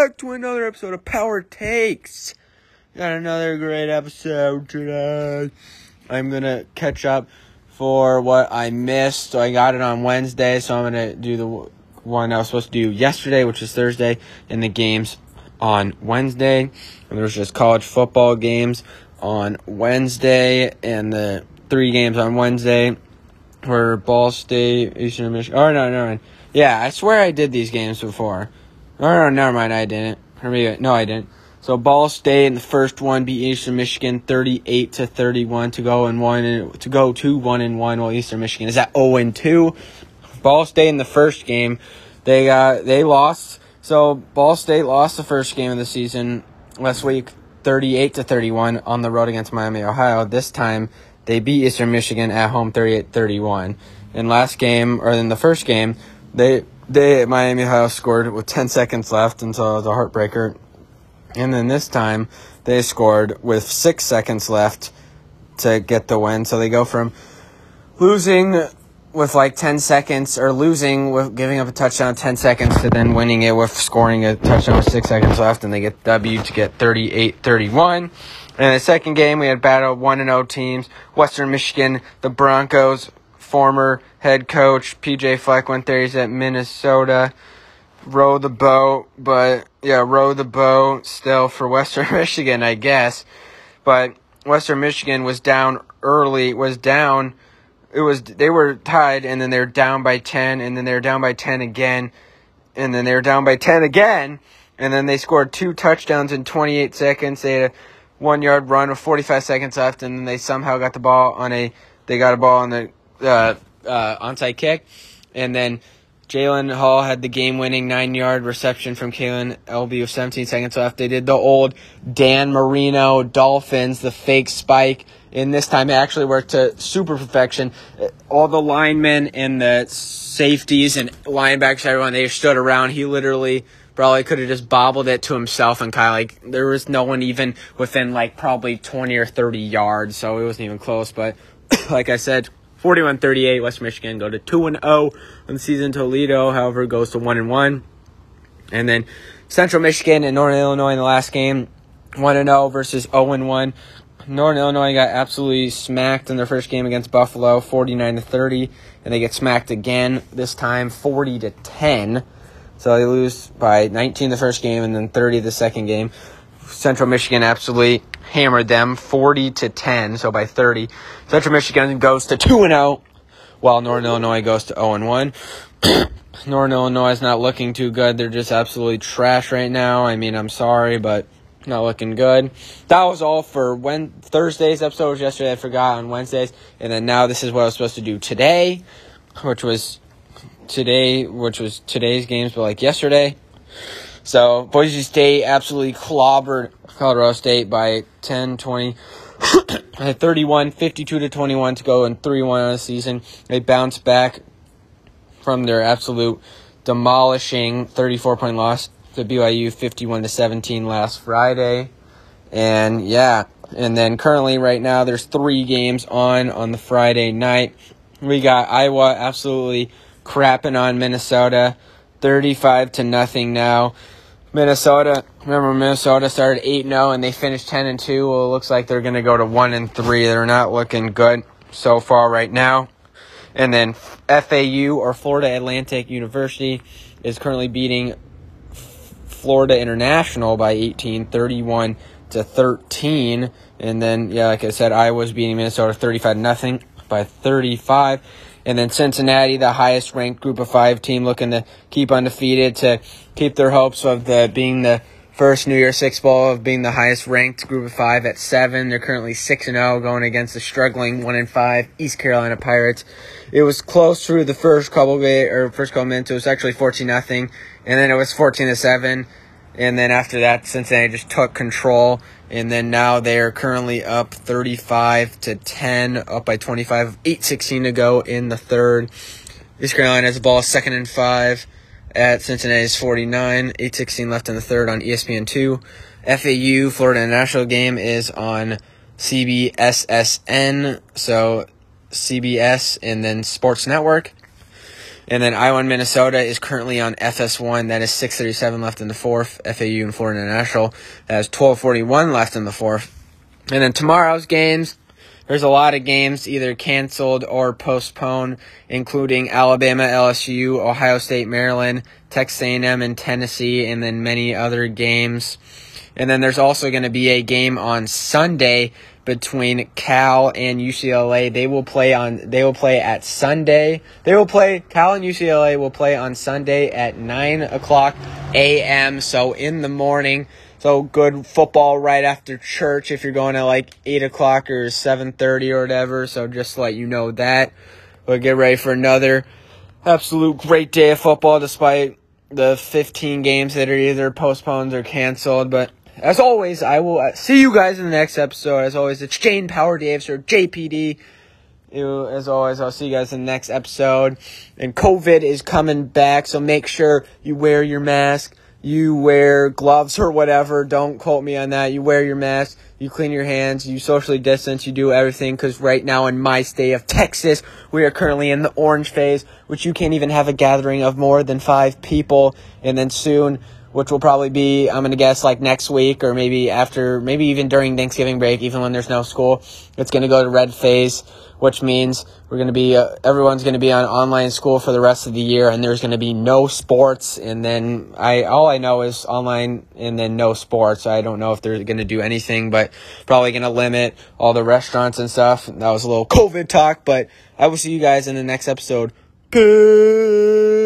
back to another episode of Power Takes. Got another great episode today. I'm gonna catch up for what I missed. So I got it on Wednesday, so I'm gonna do the one I was supposed to do yesterday, which is Thursday, and the games on Wednesday. And there was just college football games on Wednesday, and the three games on Wednesday were Ball State, Eastern Michigan. Oh no, no, no. Yeah, I swear I did these games before. Oh, no, never mind, I didn't. Or maybe, no, I didn't. So Ball State in the first one beat Eastern Michigan 38 to 31 to go and one and to go to one and one while Eastern Michigan is at 0 and 2. Ball State in the first game, they got they lost. So Ball State lost the first game of the season last week 38 to 31 on the road against Miami, Ohio. This time they beat Eastern Michigan at home 38-31. In last game or in the first game, they they Miami Ohio scored with 10 seconds left until the heartbreaker. And then this time they scored with 6 seconds left to get the win. So they go from losing with like 10 seconds or losing with giving up a touchdown 10 seconds to then winning it with scoring a touchdown with 6 seconds left and they get W to get 38-31. And the second game we had battle 1 and 0 teams, Western Michigan, the Broncos former head coach PJ Fleck went there. He's at Minnesota. Row the boat, but yeah, row the boat still for Western Michigan, I guess. But Western Michigan was down early, was down. It was they were tied, and then they're down by ten, and then they're down by ten again, and then they're down by ten again, and then they scored two touchdowns in 28 seconds. They had a one yard run with 45 seconds left, and then they somehow got the ball on a they got a ball on the uh, uh, onside kick, and then Jalen Hall had the game-winning nine-yard reception from Kaleb Eleby with 17 seconds left. They did the old Dan Marino Dolphins, the fake spike, and this time it actually worked to super perfection. All the linemen and the safeties and linebackers, everyone, they stood around. He literally probably could have just bobbled it to himself and kind of like there was no one even within like probably 20 or 30 yards, so it wasn't even close. But like I said, 41 38, West Michigan go to 2 and 0 on the season. Toledo, however, goes to 1 and 1. And then Central Michigan and Northern Illinois in the last game, 1 and 0 versus 0 and 1. Northern Illinois got absolutely smacked in their first game against Buffalo, 49 to 30, and they get smacked again this time 40 to 10. So they lose by 19 the first game and then 30 the second game. Central Michigan absolutely hammered them 40 to 10, so by 30. Central Michigan goes to 2 and 0 while Northern Illinois goes to 0 and 1. Northern Illinois is not looking too good. They're just absolutely trash right now. I mean, I'm sorry, but not looking good. That was all for when Thursday's episode was yesterday. I forgot on Wednesdays, and then now this is what I was supposed to do today, which was today, which was today's games, but like yesterday. So Boise State absolutely clobbered Colorado State by 10, 20, 31, 52 to 21 to go and 3 1 on the season. They bounced back from their absolute demolishing 34 point loss to BYU 51 to 17 last Friday. And yeah, and then currently right now there's three games on on the Friday night. We got Iowa absolutely crapping on Minnesota 35 to nothing now. Minnesota, remember Minnesota started 8 0 and they finished 10 and 2. Well, it looks like they're going to go to 1 and 3. They're not looking good so far right now. And then FAU or Florida Atlantic University is currently beating Florida International by 18, 31 to 13. And then, yeah, like I said, Iowa's beating Minnesota 35 nothing by 35. And then Cincinnati, the highest ranked group of five team, looking to keep undefeated to keep their hopes of the being the first New Year Six Bowl of being the highest ranked group of five at seven. They're currently six and zero, going against the struggling one and five East Carolina Pirates. It was close through the first couple of or first couple minutes. It was actually fourteen nothing, and then it was fourteen to seven. And then after that, Cincinnati just took control. And then now they are currently up 35 to 10, up by 25, 8-16 to go in the third. East Carolina has the ball second and five at Cincinnati's 49, 8-16 left in the third on ESPN2. FAU Florida International game is on CBSSN, so CBS and then Sports Network. And then Iowa one Minnesota is currently on FS1. That is 6:37 left in the fourth. FAU and Florida International that is 12:41 left in the fourth. And then tomorrow's games, there's a lot of games either canceled or postponed, including Alabama, LSU, Ohio State, Maryland, Texas A&M, and Tennessee, and then many other games. And then there's also going to be a game on Sunday between Cal and UCLA. They will play on they will play at Sunday. They will play Cal and UCLA will play on Sunday at nine o'clock AM. So in the morning. So good football right after church if you're going at like eight o'clock or seven thirty or whatever. So just let you know that. But get ready for another absolute great day of football despite the 15 games that are either postponed or canceled. But as always, I will uh, see you guys in the next episode. As always, it's Jane Power Daves or JPD. As always, I'll see you guys in the next episode. And COVID is coming back, so make sure you wear your mask, you wear gloves or whatever. Don't quote me on that. You wear your mask, you clean your hands, you socially distance, you do everything. Because right now in my state of Texas, we are currently in the orange phase, which you can't even have a gathering of more than five people. And then soon which will probably be, I'm going to guess, like next week or maybe after, maybe even during Thanksgiving break, even when there's no school. It's going to go to red phase, which means we're going to be, uh, everyone's going to be on online school for the rest of the year and there's going to be no sports. And then I, all I know is online and then no sports. I don't know if they're going to do anything, but probably going to limit all the restaurants and stuff. That was a little COVID talk, but I will see you guys in the next episode. Peace.